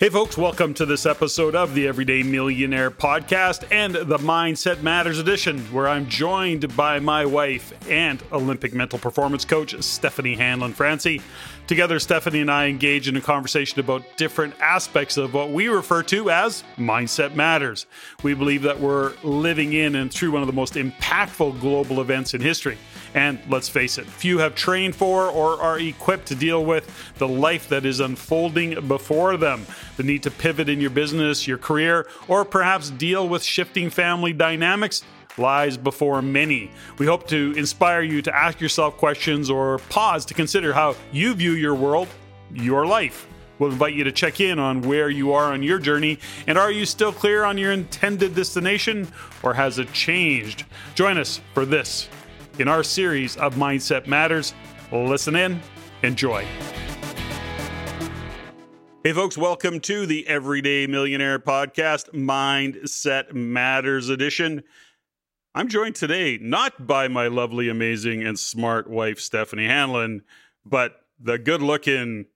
Hey, folks, welcome to this episode of the Everyday Millionaire podcast and the Mindset Matters edition, where I'm joined by my wife and Olympic mental performance coach, Stephanie Hanlon Francey. Together, Stephanie and I engage in a conversation about different aspects of what we refer to as Mindset Matters. We believe that we're living in and through one of the most impactful global events in history. And let's face it, few have trained for or are equipped to deal with the life that is unfolding before them. The need to pivot in your business, your career, or perhaps deal with shifting family dynamics lies before many. We hope to inspire you to ask yourself questions or pause to consider how you view your world, your life. We'll invite you to check in on where you are on your journey and are you still clear on your intended destination or has it changed? Join us for this in our series of Mindset Matters. Listen in, enjoy. Hey, folks, welcome to the Everyday Millionaire Podcast, Mindset Matters edition. I'm joined today not by my lovely, amazing, and smart wife, Stephanie Hanlon, but the good looking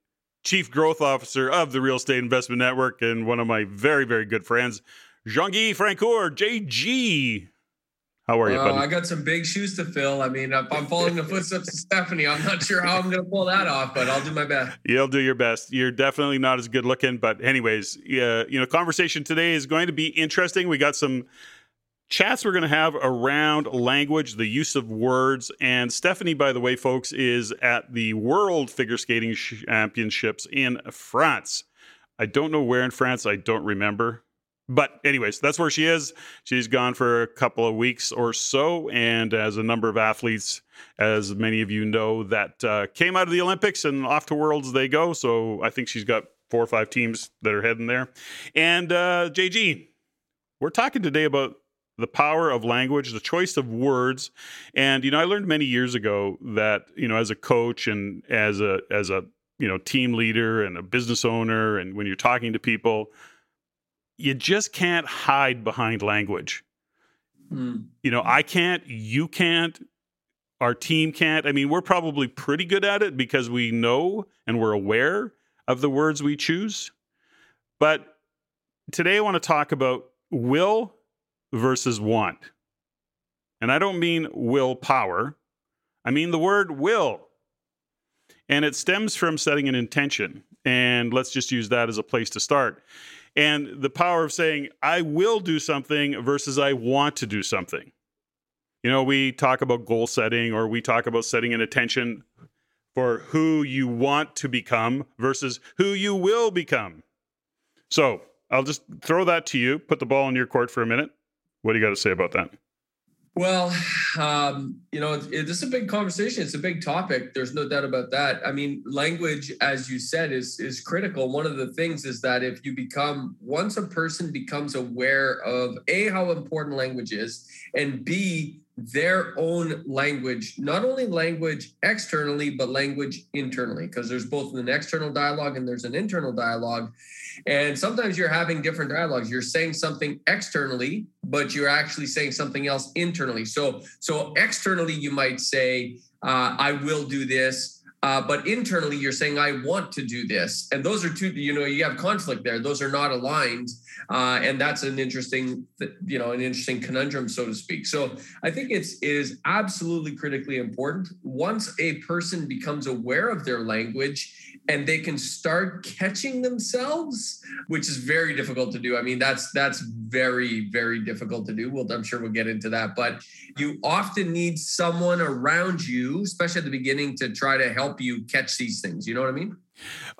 Chief Growth Officer of the Real Estate Investment Network and one of my very, very good friends, Jean Guy Francoeur, JG. How are you, buddy? I got some big shoes to fill. I mean, if I'm following the footsteps of Stephanie, I'm not sure how I'm going to pull that off, but I'll do my best. You'll do your best. You're definitely not as good looking, but anyways, you know, conversation today is going to be interesting. We got some chats we're going to have around language, the use of words, and Stephanie, by the way, folks, is at the World Figure Skating Championships in France. I don't know where in France. I don't remember. But, anyways, that's where she is. She's gone for a couple of weeks or so, and as a number of athletes, as many of you know, that uh, came out of the Olympics and off to Worlds they go. So I think she's got four or five teams that are heading there. And uh, JG, we're talking today about the power of language, the choice of words, and you know, I learned many years ago that you know, as a coach and as a as a you know team leader and a business owner, and when you're talking to people you just can't hide behind language. Mm. You know, I can't, you can't, our team can't. I mean, we're probably pretty good at it because we know and we're aware of the words we choose. But today I want to talk about will versus want. And I don't mean willpower, I mean the word will. And it stems from setting an intention. And let's just use that as a place to start and the power of saying, I will do something versus I want to do something. You know, we talk about goal setting or we talk about setting an intention for who you want to become versus who you will become. So I'll just throw that to you, put the ball in your court for a minute. What do you got to say about that? Well, um, you know, it, this is a big conversation. It's a big topic. There's no doubt about that. I mean, language, as you said, is is critical. One of the things is that if you become once a person becomes aware of a how important language is, and b their own language, not only language externally, but language internally, because there's both an external dialogue and there's an internal dialogue. And sometimes you're having different dialogues. You're saying something externally, but you're actually saying something else internally. So, so externally, you might say, uh, I will do this. Uh, but internally, you're saying, I want to do this. And those are two, you know, you have conflict there. Those are not aligned. Uh, and that's an interesting, you know, an interesting conundrum, so to speak. So I think it's it is absolutely critically important. Once a person becomes aware of their language and they can start catching themselves which is very difficult to do. I mean that's that's very very difficult to do. Well i'm sure we'll get into that but you often need someone around you especially at the beginning to try to help you catch these things. You know what i mean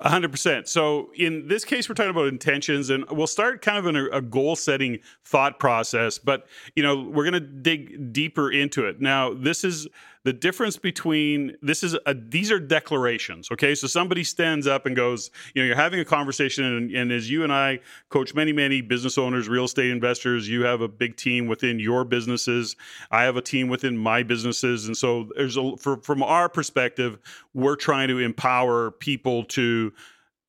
100%. So, in this case, we're talking about intentions, and we'll start kind of in a, a goal setting thought process, but, you know, we're going to dig deeper into it. Now, this is the difference between this is a these are declarations okay so somebody stands up and goes you know you're having a conversation and, and, as you and i coach many many business owners real estate investors you have a big team within your businesses i have a team within my businesses and so there's a for, from our perspective we're trying to empower people to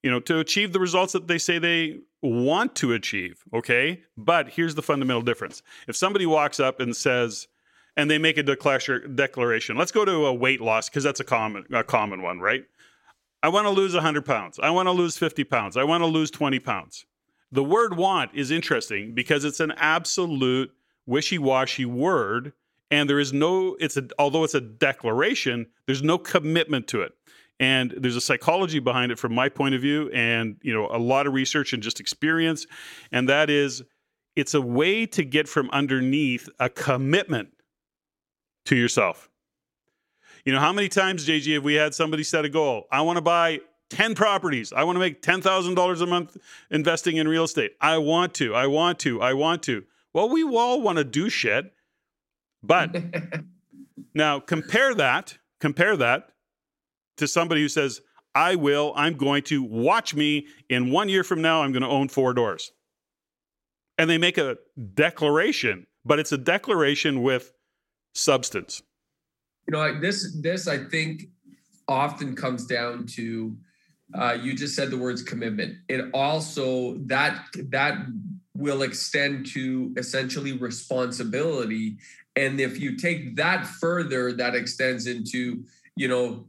you know to achieve the results that they say they want to achieve okay but here's the fundamental difference if somebody walks up and says and they make a declaration. Let's go to a weight loss because that's a common a common one, right? I want to lose 100 pounds. I want to lose 50 pounds. I want to lose 20 pounds. The word want is interesting because it's an absolute wishy washy word. And there is no, it's a, although it's a declaration, there's no commitment to it. And there's a psychology behind it from my point of view, and you know, a lot of research and just experience. And that is it's a way to get from underneath a commitment to yourself. You know, how many times, JG, have we had somebody set a goal? I want to buy 10 properties. I want to make $10,000 a month investing in real estate. I want to, I want to, I want to. Well, we all want to do shit. But now compare that, compare that to somebody who says, I will, I'm going to watch me in one year from now, I'm going to own four doors and they make a declaration, but it's a declaration with substance. You know, this this I think often comes down to uh, you just said the words commitment. It also that that will extend to essentially responsibility, and if you take that further, that extends into you know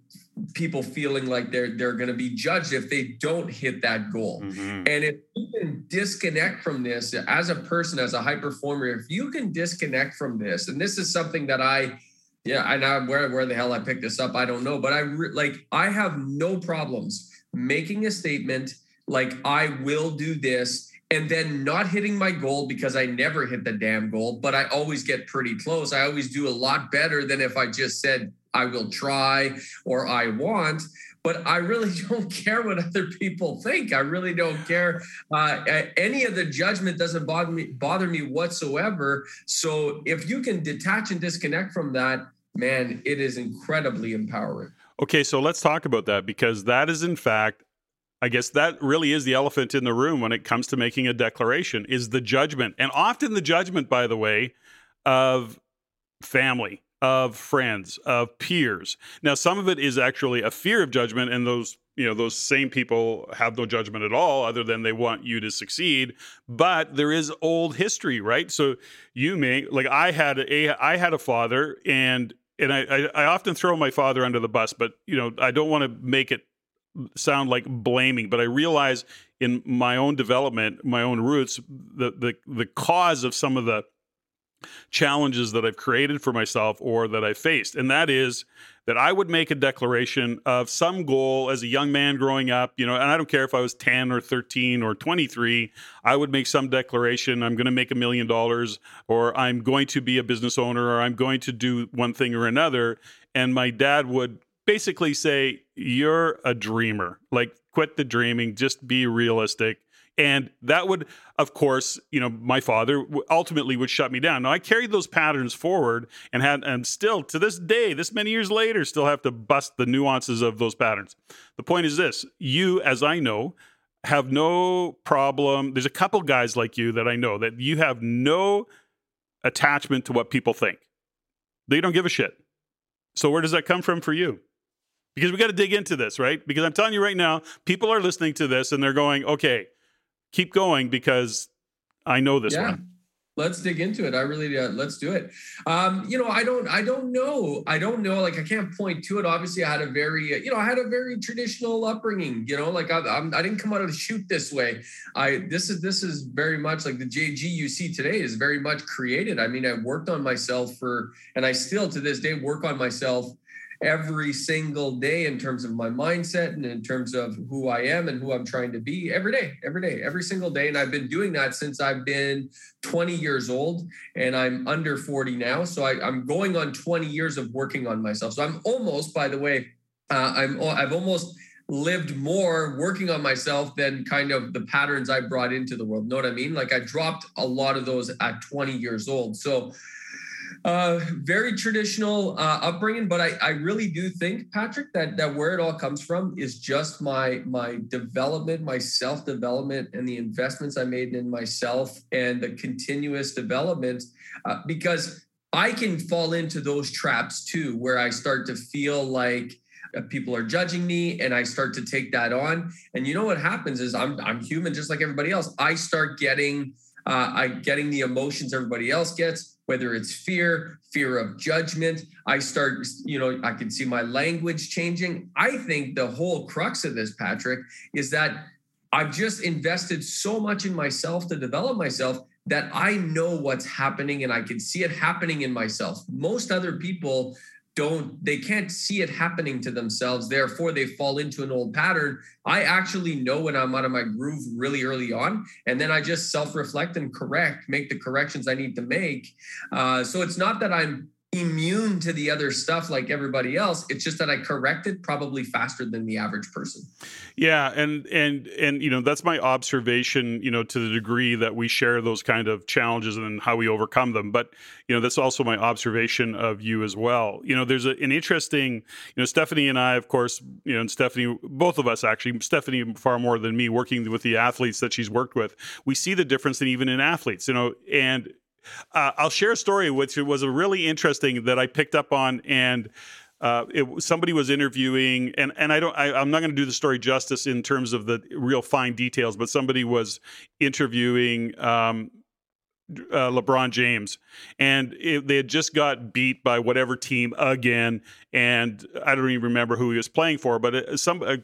people feeling like they're they're going to be judged if they don't hit that goal. Mm-hmm. And if you can disconnect from this as a person, as a high performer, if you can disconnect from this, and this is something that I, yeah, I know where where the hell I picked this up, I don't know, but I re- like I have no problems making a statement like I will do this and then not hitting my goal because I never hit the damn goal, but I always get pretty close. I always do a lot better than if I just said I will try or I want. But I really don't care what other people think. I really don't care. Uh, any of the judgment doesn't bother me, bother me whatsoever. So if you can detach and disconnect from that, man, it is incredibly empowering. Okay, so let's talk about that because that is in fact I guess that really is the elephant in the room when it comes to making a declaration is the judgment. And often the judgment by the way of family of friends, of peers. Now, some of it is actually a fear of judgment, and those you know those same people have no judgment at all other than they want you to succeed but there is old history right so you may like i had a i had a father and and I, I, often throw my father under the bus but you know i don't want to make it sound like blaming but i realize in my own development my own roots the the the cause of some of the challenges that I've created for myself or that I faced. And that is that I would make a declaration of some goal as a young man growing up, you know, and I don't care if I was 10 or 13 or 23, I would make some declaration I'm going to make a million dollars or I'm going to be a business owner or I'm going to do one thing or another. And my dad would basically say, You're a dreamer. Like, quit the dreaming, just be realistic. And that would of course you know my father ultimately would shut me down. Now i carried those patterns forward and had and still to this day this many years later still have to bust the nuances of those patterns. The point is this. You as i know have no problem there's a couple guys like you that i know that you have no attachment to what people think. They don't give a shit. So where does that come from for you because we got to dig into this right because i'm telling you right now people are listening to this and they're going okay keep going because I know this yeah. one. Let's dig into it. I really uh, let's do it. Um, you know, I don't, I don't know. I don't know. Like, I can't point to it. Obviously, I had a very, uh, you know, I had a very traditional upbringing. You know, like I, I'm, I didn't come out of the chute this way. I this is this is very much like the JG you see today is very much created. I mean, I worked on myself for, and I still to this day work on myself every single day in terms of my mindset and in terms of who I am and who I'm trying to be every day, every day, every single day. And I've been doing that since I've been 20 years old and I'm under 40 now. So I, am going on 20 years of working on myself. So I'm almost, by the way, uh, I'm I've almost lived more working on myself than kind of the patterns I brought into the world. Know what I mean? Like I dropped a lot of those at 20 years old. So very traditional uh, upbringing, but I, I really do think, Patrick, that that where it all comes from is just my my development, my self development, and the investments I made in myself, and the continuous development. Uh, because I can fall into those traps too, where I start to feel like uh, people are judging me and i start to take that on and you know what happens is i'm i'm human just like everybody else i start getting uh, i getting the emotions everybody else gets whether it's fear, fear of judgment. I start, you know, I can see my language changing. I think the whole crux of this, Patrick, is that I've just invested so much in myself to develop myself that I know what's happening and I can see it happening in myself. Most other people don't they can't see it happening to themselves. Therefore they fall into an old pattern. I actually know when i'm out of my groove really early on and then i just self-reflect and correct make the corrections i need to make. Uh, so it's not that i'm immune to the other stuff like everybody else. It's just that i corrected probably faster than the average person. Yeah and and and you know that's my observation you know to the degree that we share those kind of challenges and how we overcome them. But you know that's also my observation of you as well. You know there's a, an interesting you know stephanie and i of course you know and stephanie both of us actually stephanie far more than me working with the athletes that she's worked with we see the difference in even in athletes you know and uh, I'll share a story which was a really interesting that I picked up on and. Uh, it, somebody was interviewing, and, and I don't, I, am not going to do the story justice in terms of the real fine details, but somebody was interviewing um, uh, LeBron James, and it, they had just got beat by whatever team again, and I don't even remember who he was playing for, but it, some uh,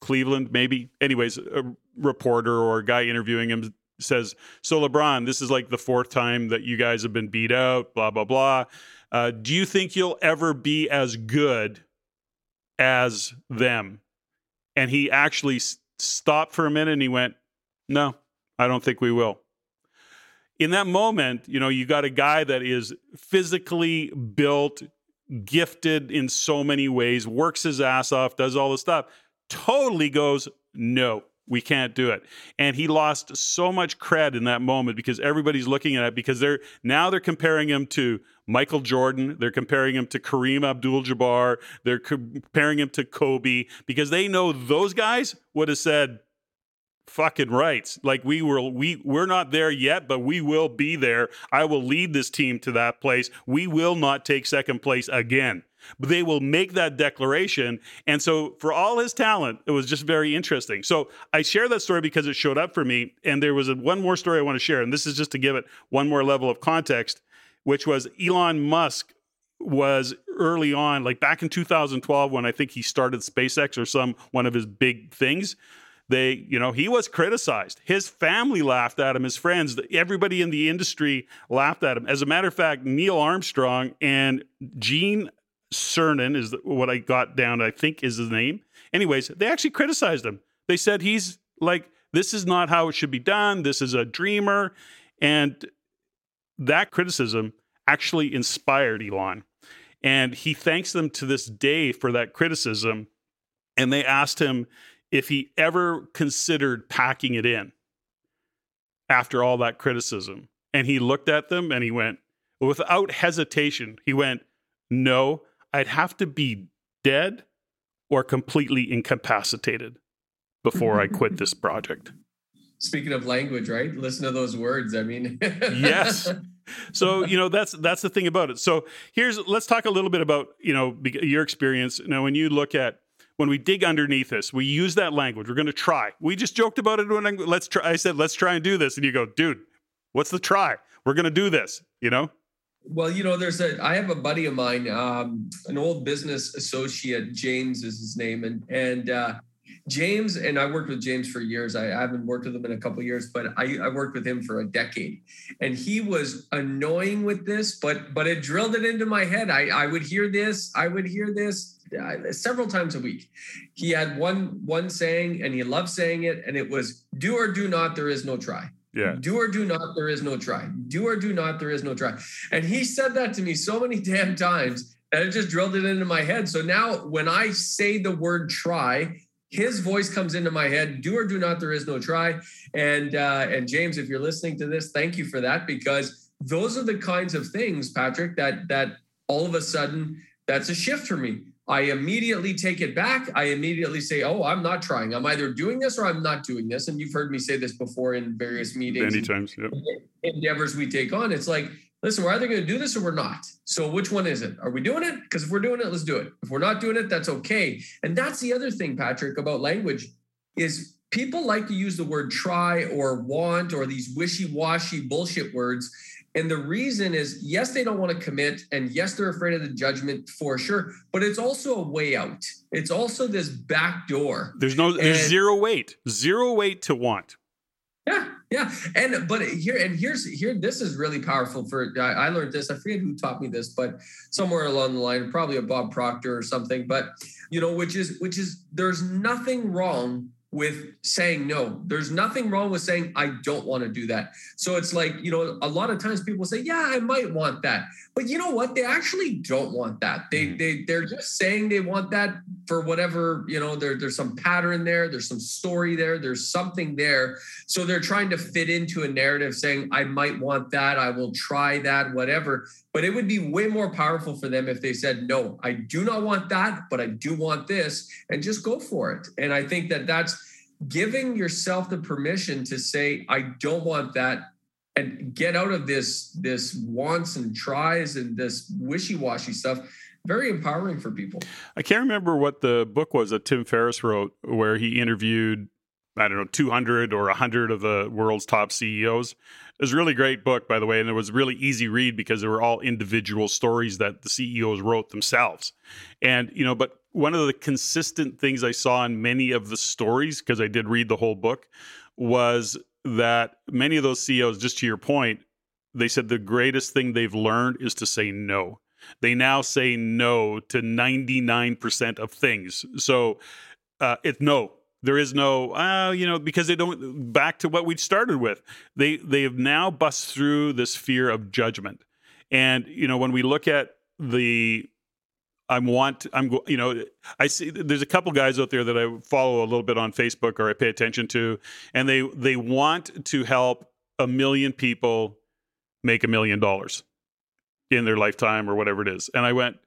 Cleveland maybe. Anyways, a reporter or a guy interviewing him says, So, LeBron, this is like the fourth time that you guys have been beat out, blah, blah, blah. Uh, do you think you'll ever be as good as them? And he actually s- stopped for a minute and he went, No, I don't think we will. In that moment, you know, you got a guy that is physically built, gifted in so many ways, works his ass off, does all this stuff, totally goes, No, we can't do it. And he lost so much cred in that moment because everybody's looking at it because they're now they're comparing him to Michael Jordan, they're comparing him to Kareem Abdul-Jabbar, they're comparing him to Kobe because they know those guys would have said fucking rights. Like we were we we're not there yet, but we will be there. I will lead this team to that place. We will not take second place again. But they will make that declaration. And so for all his talent, it was just very interesting. So I share that story because it showed up for me. And there was a, one more story I want to share. And this is just to give it one more level of context, which was Elon Musk was early on, like back in 2012, when I think he started SpaceX or some one of his big things they, you know, he was criticized. His family laughed at him, his friends, everybody in the industry laughed at him. As a matter of fact, Neil Armstrong and Gene Cernan is what I got down, I think is his name. Anyways, they actually criticized him. They said he's like, this is not how it should be done. This is a dreamer. And that criticism actually inspired Elon. And he thanks them to this day for that criticism. And they asked him, if he ever considered packing it in after all that criticism. And he looked at them and he went, without hesitation, he went, No, I'd have to be dead or completely incapacitated before I quit this project. Speaking of language, right? Listen to those words. I mean, yes. So you know that's that's the thing about it. So here's let's talk a little bit about you know your experience. Now, when you look at when we dig underneath this, we use that language. We're going to try. We just joked about it when I, let's try. I said, let's try and do this. And you go, dude, what's the try? We're going to do this, you know? Well, you know, there's a, I have a buddy of mine, um, an old business associate, James is his name. And, and, uh, James, and I worked with James for years. I, I haven't worked with him in a couple years, but I, I, worked with him for a decade. And he was annoying with this, but but it drilled it into my head. I, I would hear this, I would hear this uh, several times a week. He had one one saying, and he loved saying it, and it was "Do or do not, there is no try." Yeah. Do or do not, there is no try. Do or do not, there is no try. And he said that to me so many damn times that it just drilled it into my head. So now when I say the word try, his voice comes into my head do or do not there is no try and uh, and james if you're listening to this thank you for that because those are the kinds of things patrick that that all of a sudden that's a shift for me i immediately take it back i immediately say oh i'm not trying i'm either doing this or i'm not doing this and you've heard me say this before in various meetings many times yep. endeavors we take on it's like listen, we're either going to do this or we're not. So which one is it? Are we doing it? Because if we're doing it, let's do it. If we're not doing it, that's okay. And that's the other thing, Patrick, about language is people like to use the word try or want or these wishy-washy bullshit words. And the reason is yes, they don't want to commit, and yes, they're afraid of the judgment for sure. But it's also a way out. It's also this back door. There's no there's and, zero weight. Zero weight to want. Yeah, yeah. And but here and here's here this is really powerful for I, I learned this. I forget who taught me this, but somewhere along the line, probably a Bob Proctor or something. But you know, which is which is there's nothing wrong with saying no. There's nothing wrong with saying, I don't want to do that. So it's like, you know, a lot of times people say, yeah, I might want that. But you know what? They actually don't want that. They, mm-hmm. they, they're just saying they want that for whatever, you know, there, there's some pattern there. There's some story there. There's something there. So they're trying to fit into a narrative saying, I might want that. I will try that, whatever. But it would be way more powerful for them if they said, no, I do not want that, but I do want this and just go for it. And I think that that's, giving yourself the permission to say i don't want that and get out of this this wants and tries and this wishy-washy stuff. Very empowering for people. I can't remember what the book was that tim ferriss wrote where he interviewed i don't know 200 or 100 of the world's top ceos it was a really great book by the way and it was a really easy read because they were all individual stories that the ceos wrote themselves and you know but one of the consistent things I saw in many of the stories, because I did read the whole book, was that many of those CEOs, just to your point, they said the greatest thing they've learned is to say no. They now say no to 99% of things. So uh, it's no. There is no, uh, you know, because they don't. Back to what we started with, they they have now bust through this fear of judgment, and you know when we look at the I want I'm you know I see there's a couple guys out there that I follow a little bit on Facebook or I pay attention to and they they want to help a million people make a million dollars in their lifetime or whatever it is. And I went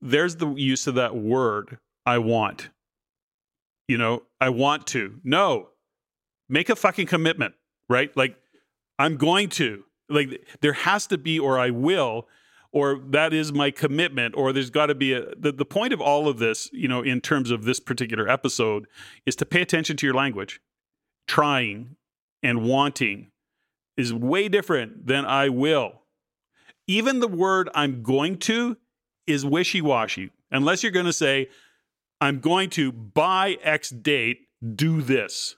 there's the use of that word I want. You know, I want to. No. Make a fucking commitment, right? Like I'm going to. Like there has to be or I will or that is my commitment or there's got to be a the, the point of all of this you know in terms of this particular episode is to pay attention to your language trying and wanting is way different than i will even the word i'm going to is wishy-washy unless you're going to say i'm going to by x date do this.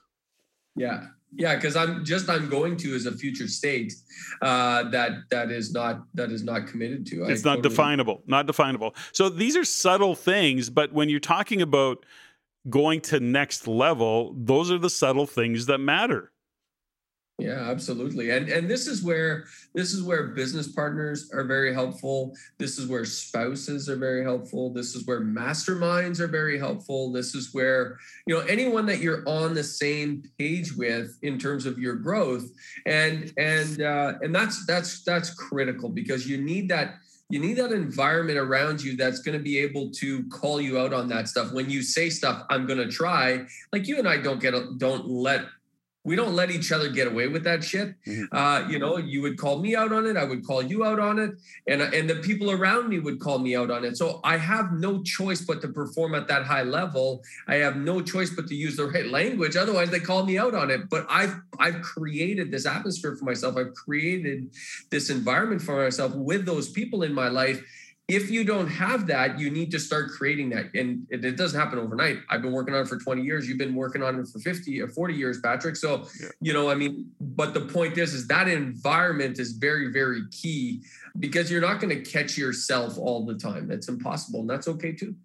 Yeah. Yeah because i'm just i'm going to is a future state uh, that that is not that is not committed to. It's I not totally definable not definable. So these are subtle things but when you're talking about going to next level those are the subtle things that matter yeah, absolutely. And and this is where this is where business partners are very helpful. This is where spouses are very helpful. This is where masterminds are very helpful. This is where, you know, anyone that you're on the same page with in terms of your growth. And and uh and that's that's that's critical because you need that you need that environment around you that's going to be able to call you out on that stuff when you say stuff i'm going to try like you and i don't get don't let we don't let each other get away with that shit. Mm-hmm. Uh, you know, you would call me out on it, I would call you out on it, and and the people around me would call me out on it. So I have no choice but to perform at that high level. I have no choice but to use the right language. Otherwise, they call me out on it. But I've I've created this atmosphere for myself. I've created this environment for myself with those people in my life if you don't have that, you need to start creating that. And it, it, doesn't happen overnight. I've been working on it for 20 years. You've been working on it for 50 or 40 years, Patrick. So, yeah. you know, I mean, but the point is, is that environment is very, very key because you're not going to catch yourself all the time. That's impossible. And that's okay too.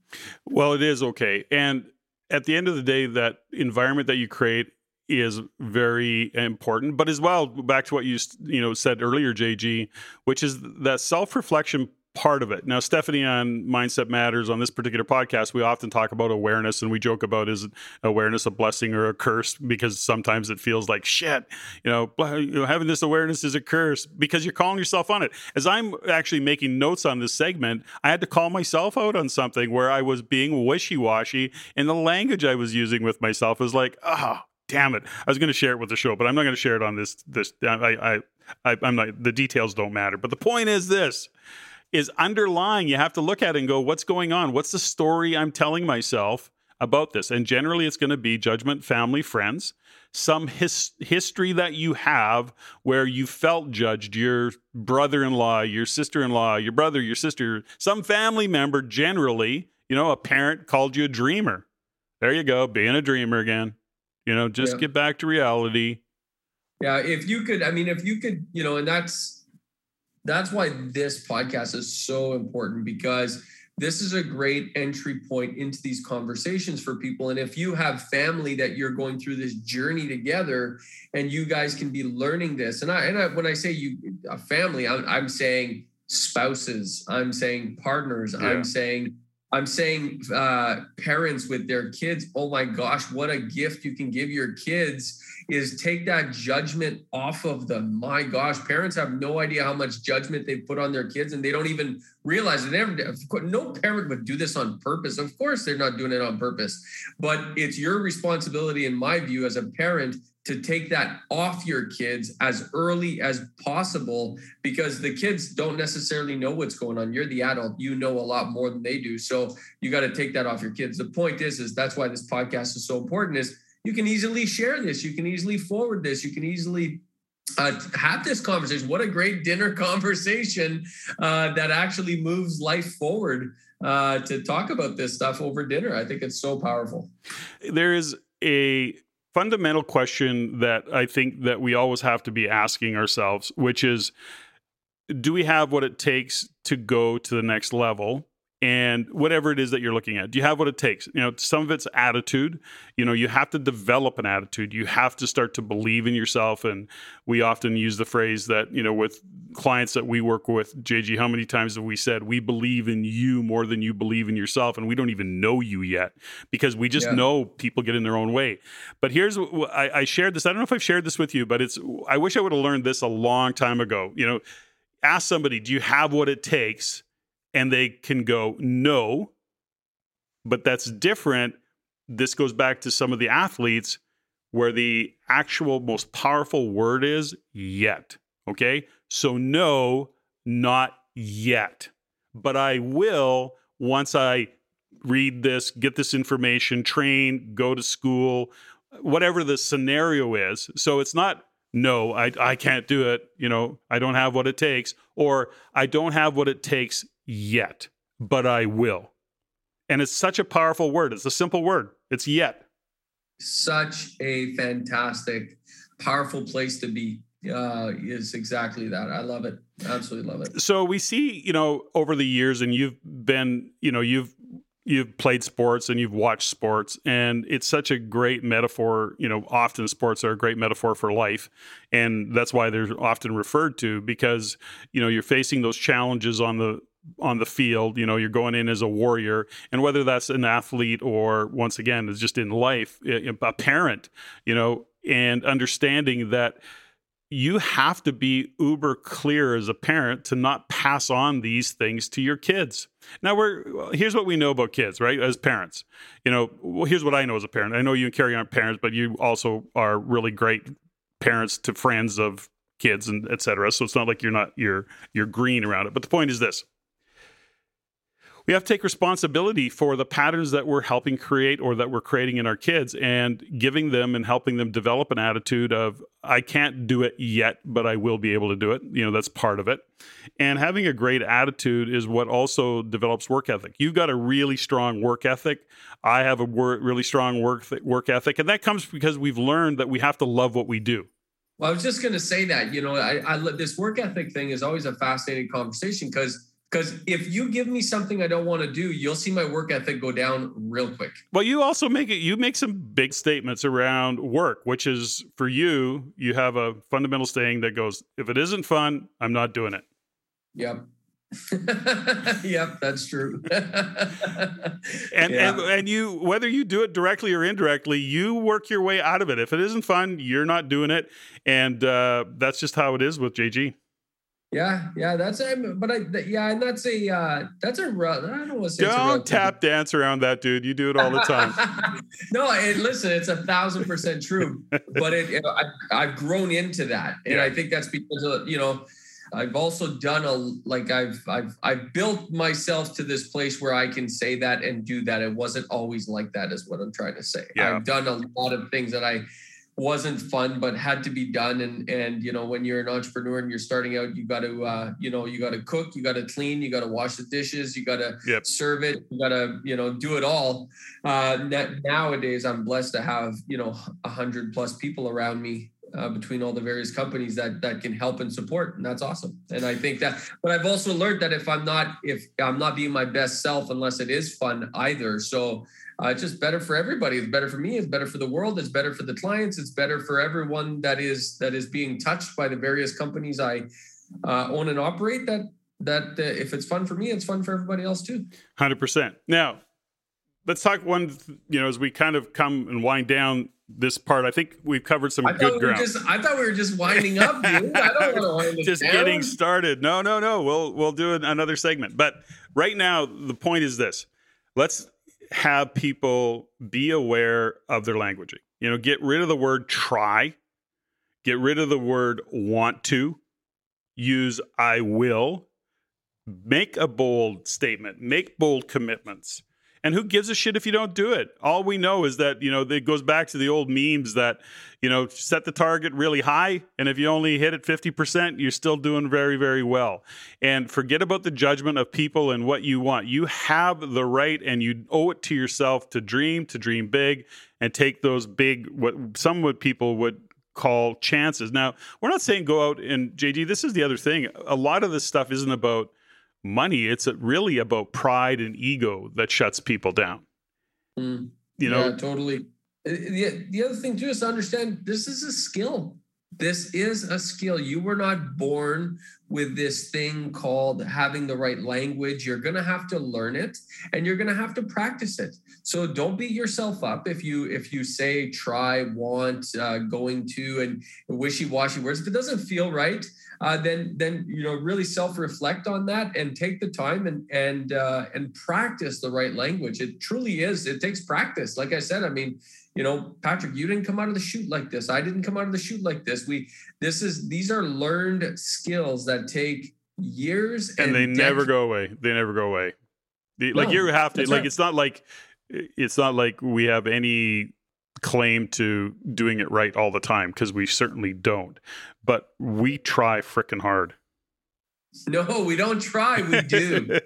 Well, it is okay. And at the end of the day, that environment that you create is very important but as well back to what you you know said earlier JG which is that self-reflection part of it. Now, Stephanie on Mindset Matters on this particular podcast, we often talk about awareness and we joke about is awareness a blessing or a curse because sometimes it feels like shit, you know, having this awareness is a curse because you're calling yourself on it. As I'm actually making notes on this segment, I had to call myself out on something where I was being wishy-washy and the language I was using with myself was like, oh, damn it. I was going to share it with the show, but I'm not going to share it on this this I I, I I'm not the details don't matter. But the point is this is underlying. You have to look at it and go, what's going on? What's the story I'm telling myself about this. And generally, it's going to be judgment, family, friends, some his- history that you have where you felt judged, your brother in law, your sister in law, your brother, your sister, some family member, generally, you know, a parent called you a dreamer. There you go, being a dreamer again. You know, just yeah. get back to reality. Yeah, if you could, I mean, if you could, you know, and that's that's why this podcast is so important because this is a great entry point into these conversations for people. And if you have family that you're going through this journey together, and you guys can be learning this, and I and I, when I say you a family, I'm, I'm saying spouses, I'm saying partners, yeah. I'm saying I'm saying uh, parents with their kids. Oh my gosh, what a gift you can give your kids is take that judgment off of them. My gosh, parents have no idea how much judgment they put on their kids and they don't even realize it. Never, no parent would do this on purpose. Of course, they're not doing it on purpose, but it's your responsibility, in my view, as a parent to take that off your kids as early as possible because the kids don't necessarily know what's going on you're the adult you know a lot more than they do so you got to take that off your kids the point is is that's why this podcast is so important is you can easily share this. You can easily forward this. You can easily uh, have this conversation. What a great dinner conversation uh, that actually moves life forward uh, to talk about this stuff over dinner. I think it's so powerful. There is a fundamental question that I think that we always have to be asking ourselves, which is, do we have what it takes to go to the next level? and whatever it is that you're looking at do you have what it takes? You know some of it's attitude. You know you have to develop an attitude. You have to start to believe in yourself. And we often use the phrase that you know with clients that we work with jg how many times have we said we believe in you more than you believe in yourself and we don't even know you yet because we just yeah. know people get in their own way but here's I, I shared this i don't know if i've shared this with you but it's i wish i would have learned this a long time ago you know ask somebody do you have what it takes and they can go, no, but that's different. This goes back to some of the athletes where the actual most powerful word is yet. Okay. So, no, not yet. But I will once I read this, get this information, train, go to school, whatever the scenario is. So it's not, no, I, I can't do it. You know, I don't have what it takes, or I don't have what it takes yet, but I will. And it's such a powerful word. It's a simple word. It's yet. Such a fantastic, powerful place to be. Uh, is exactly that. I love it. Absolutely love it. So we see, you know, over the years, and you've been, you know, you've you've played sports and you've watched sports and it's such a great metaphor you know often sports are a great metaphor for life and that's why they're often referred to because you know you're facing those challenges on the on the field you know you're going in as a warrior and whether that's an athlete or once again is just in life a parent you know and understanding that you have to be uber clear as a parent to not pass on these things to your kids. Now we're here's what we know about kids, right? As parents, you know, well, here's what I know as a parent. I know you and Carrie aren't parents, but you also are really great parents to friends of kids and etc. So it's not like you're not you're you're green around it. But the point is this: we have to take responsibility for the patterns that we're helping create or that we're creating in our kids and giving them and helping them develop an attitude of I can't do it yet, but I will be able to do it. You know, that's part of it. And having a great attitude is what also develops work ethic. You've got a really strong work ethic. I have a wor- really strong work th- work ethic, and that comes because we've learned that we have to love what we do. Well, I was just going to say that. You know, I, I this work ethic thing is always a fascinating conversation because because if you give me something I don't want to do, you'll see my work ethic go down real quick. Well, you also make it, you make some big statements around work, which is for you, you have a fundamental saying that goes, if it isn't fun, I'm not doing it. Yep. yep, that's true. and, yeah. and and you whether you do it directly or indirectly, you work your way out of it. If it isn't fun, you're not doing it, and uh, that's just how it is with JG. Yeah, yeah, that's a, but I, yeah, and that's a, uh, that's a, I don't want to say. Don't tap dance around that, dude. You do it all the time. no, and listen, it's a thousand percent true, but it, it I, have grown into that, and yeah. I think that's because of, you know, I've also done a like I've I've I've built myself to this place where I can say that and do that. It wasn't always like that, is what I'm trying to say. Yeah. I've done a lot of things that I wasn't fun but had to be done. And and you know when you're an entrepreneur and you're starting out you got to uh, you know you got to cook you got to clean you got to wash the dishes you got to yep. serve it you got to you know do it all. Uh, nowadays i'm blessed to have you know a hundred plus people around me uh, between all the various companies that that can help and support and that's awesome. And i think that but i've also learned that if i'm not if i'm not being my best self unless it is fun either. So uh, it's just better for everybody it's better for me it's better for the world it's better for the clients it's better for everyone that is that is being touched by the various companies i uh, own and operate that that uh, if it's fun for me it's fun for everybody else too 100% now let's talk one you know as we kind of come and wind down this part. I think we've covered some good we ground. Just, I thought we were just winding up, dude. I don't want to wind Just down. getting started. No, no, no. We'll we'll do another segment. But right now, the point is this: let's have people be aware of their languaging. You know, get rid of the word try. Get rid of the word want to. Use I will. Make a bold statement. Make bold commitments and who gives a shit if you don't do it? All we know is that, you know, it goes back to the old memes that, you know, set the target really high. And if you only hit it 50%, you're still doing very, very well. And forget about the judgment of people and what you want. You have the right and you owe it to yourself to dream, to dream big, and take those big, what some would people would call chances. Now, we're not saying go out and JG, this is the other thing. A lot of this stuff isn't about money. It's really about pride and ego that shuts people down. Mm. You know, yeah, totally. Uh, the, the other thing too is to understand this is a skill. This is a skill. You were not born with this thing called having the right language. You're going to have to learn it and you're going to have to practice it. So don't beat yourself up if you if you say try, want, uh, going to and wishy-washy words. If it doesn't feel right, uh, then then you know really self-reflect on that and take the time and and uh, and practice the right language. It truly is. It takes practice. Like I said, I mean, you know, Patrick, you didn't come out of the chute like this. I didn't come out of the chute like this. We this is these are learned skills that take years and, and they never go away. They never go away. like no, you have to like right. it's not like it's not like we have any claim to doing it right all the time because we certainly don't. But we try freaking hard. No, we don't try. We do.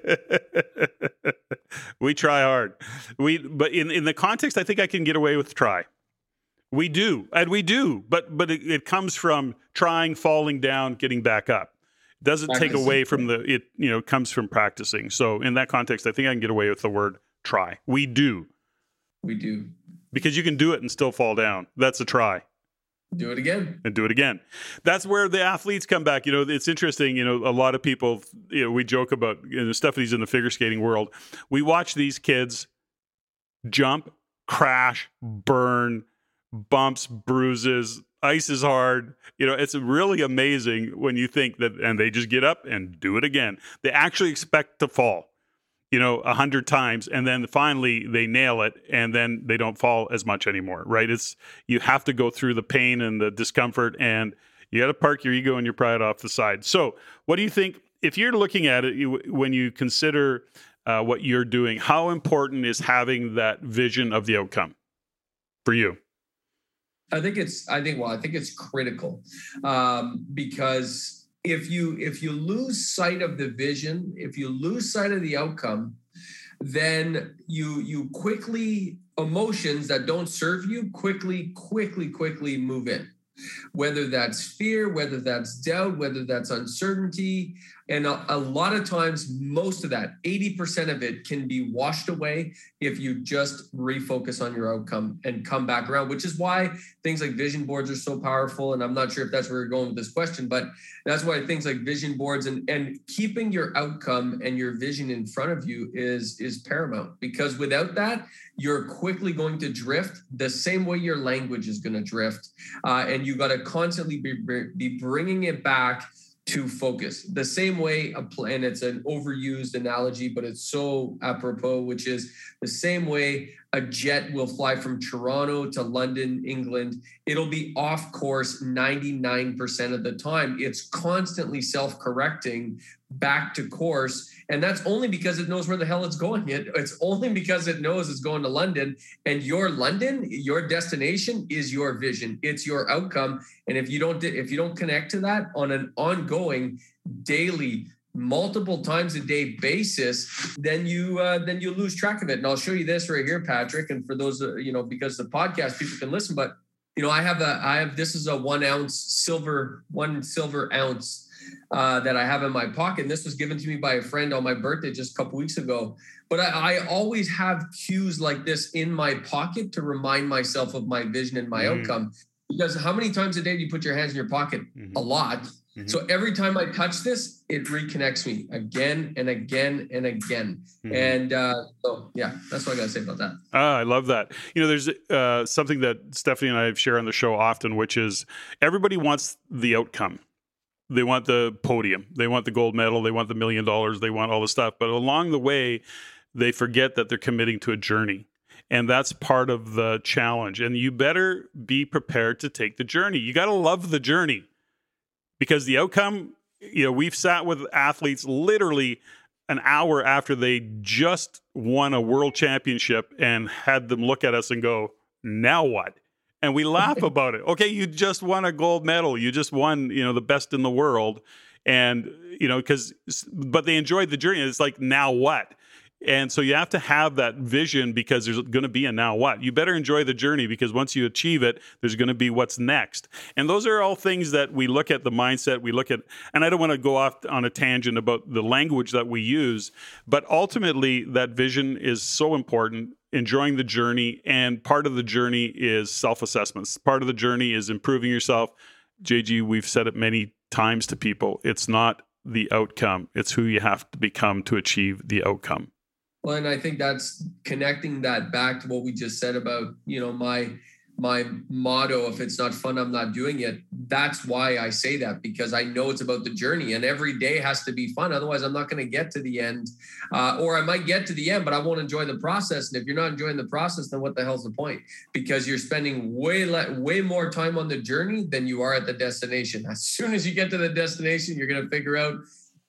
we try hard. We but in in the context, I think I can get away with try. We do, and we do, but but it, it comes from trying, falling down, getting back up. It doesn't practicing. take away from the it. You know, comes from practicing. So in that context, I think I can get away with the word try. We do. We do because you can do it and still fall down. That's a try. Do it again. And do it again. That's where the athletes come back. You know, it's interesting. You know, a lot of people, you know, we joke about, you know, Stephanie's in the figure skating world. We watch these kids jump, crash, burn, bumps, bruises, ice is hard. You know, it's really amazing when you think that, and they just get up and do it again. They actually expect to fall you know, a hundred times, and then finally they nail it, and then they don't fall as much anymore, right? It's you have to go through the pain and the discomfort, and you got to park your ego and your pride off the side. So, what do you think if you're looking at it you, when you consider uh, what you're doing? How important is having that vision of the outcome for you? I think it's. I think. Well, I think it's critical um, because if you if you lose sight of the vision if you lose sight of the outcome then you you quickly emotions that don't serve you quickly quickly quickly move in. Whether that's fear whether that's doubt whether that's uncertainty and a, a, lot of times, most of that, 80% of it can be washed away if you just refocus on your outcome and come back around, which is why things like vision boards are so powerful. And I'm not sure if that's where you're going with this question, but that's why things like vision boards and, and keeping your outcome and your vision in front of you is, is paramount because without that, you're quickly going to drift the same way your language is going to drift. Uh, and you got to constantly be, be bringing it back to focus. The same way a plan, it's an overused analogy, but it's so apropos, which is the same way a jet will fly from Toronto to London, England. It'll be off course 99% of the time. It's constantly self correcting back to course. And that's only because it knows where the hell it's going. It, it's only because it knows it's going to London. And your London, your destination is your vision. It's your outcome. And if you don't if you don't connect to that on an ongoing daily multiple times a day basis then you uh, then you lose track of it. And i'll show you this right here patrick. And for those uh, you know because the podcast people can listen but you know i have a i have this is a one ounce silver one silver ounce uh, that i have in my pocket. And this was given to me by a friend on my birthday just a couple weeks ago. But I, I always have cues like this in my pocket to remind myself of my vision and my mm. outcome. Because how many times a day do you put your hands in your pocket? Mm-hmm. a lot Mm-hmm. So every time I touch this, it reconnects me again and again and again. Mm-hmm. And uh, so, yeah, that's what I got to say about that. Ah, I love that. You know, there's uh, something that Stephanie and I share on the show often, which is everybody wants the outcome. They want the podium, they want the gold medal, they want the million dollars, they want all the stuff. But along the way, they forget that they're committing to a journey. And that's part of the challenge. And you better be prepared to take the journey. You got to love the journey because the outcome, you know, we've sat with athletes literally an hour after they just won a world championship and had them look at us and go, now what? And we laugh about it. Okay, you just won a gold medal. You just won, you know, the best in the world. And, you know, because, but they enjoyed the journey. It's like, now what? And so you have to have that vision because there's going to be a now what. You better enjoy the journey because once you achieve it, there's going to be what's next. And those are all things that we look at the mindset, we look at, and I don't want to go off on a tangent about the language that we use, but ultimately that vision is so important enjoying the journey and part of the journey is self-assessments part of the journey is improving yourself jg we've said it many times to people it's not the outcome it's who you have to become to achieve the outcome well, and I think that's connecting that back to what we just said about, you know, my my motto if it's not fun i'm not doing it. That's why i say that because i know it's about the journey and every day has to be fun. Otherwise i'm not going to get to the end uh, or i might get to the end but i won't enjoy the process. And if you're not enjoying the process then what the hell's the point? Because you're spending way le- way more time on the journey than you are at the destination. As soon as you get to the destination you're going to figure out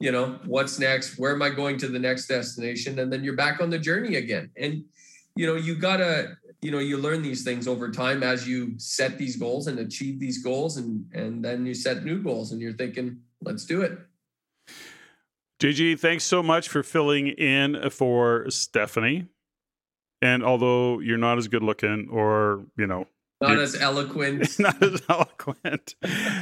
you know what's next? Where am i going to the next destination? And then you're back on the journey again. And you know you gotta you know you learn these things over time as you set these goals and achieve these goals and and then you set new goals and you're thinking let's do it. Jg thanks so much for filling in for stephanie. And although you're not as good looking or you know not as eloquent. not as eloquent.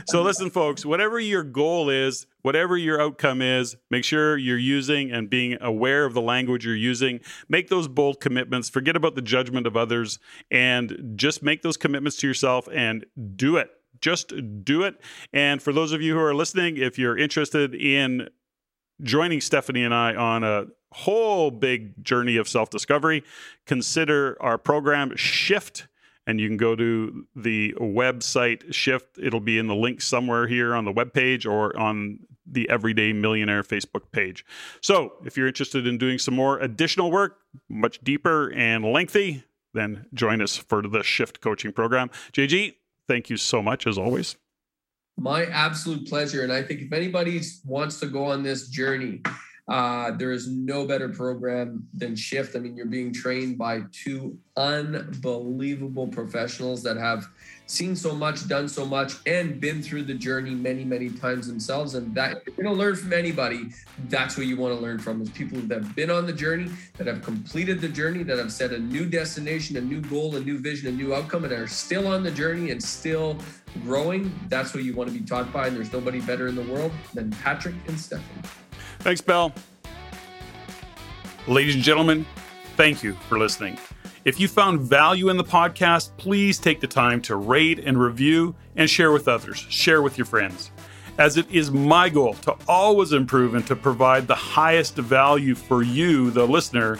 So listen, folks, whatever your goal is, whatever your outcome is, make sure you're using and being aware of the language you're using. Make those bold commitments. Forget about the judgment of others and just make those commitments to yourself and do it. Just do it. And for those of you who are listening, if you're interested in joining Stephanie and I on a whole big journey of self discovery, consider our program Shift and you can go to the website shift. It'll be in the link somewhere here on the web page or on the everyday millionaire facebook page. So if you're interested in doing some more additional work much deeper and lengthy then join us for the shift coaching program. Jg thank you so much as always. My absolute pleasure. And i think if anybody wants to go on this journey uh, there is no better program than Shift. I mean, you're being trained by two unbelievable professionals that have seen so much, done so much, and been through the journey many, many times themselves. And that you're gonna learn from anybody, that's what you want to learn from is people that have been on the journey, that have completed the journey, that have set a new destination, a new goal, a new vision, a new outcome, and are still on the journey and still growing. That's what you want to be taught by. And there's nobody better in the world than Patrick and Stephanie. Thanks, Bell. Ladies and gentlemen, thank you for listening. If you found value in the podcast, please take the time to rate and review and share with others. Share with your friends. As it is my goal to always improve and to provide the highest value for you, the listener,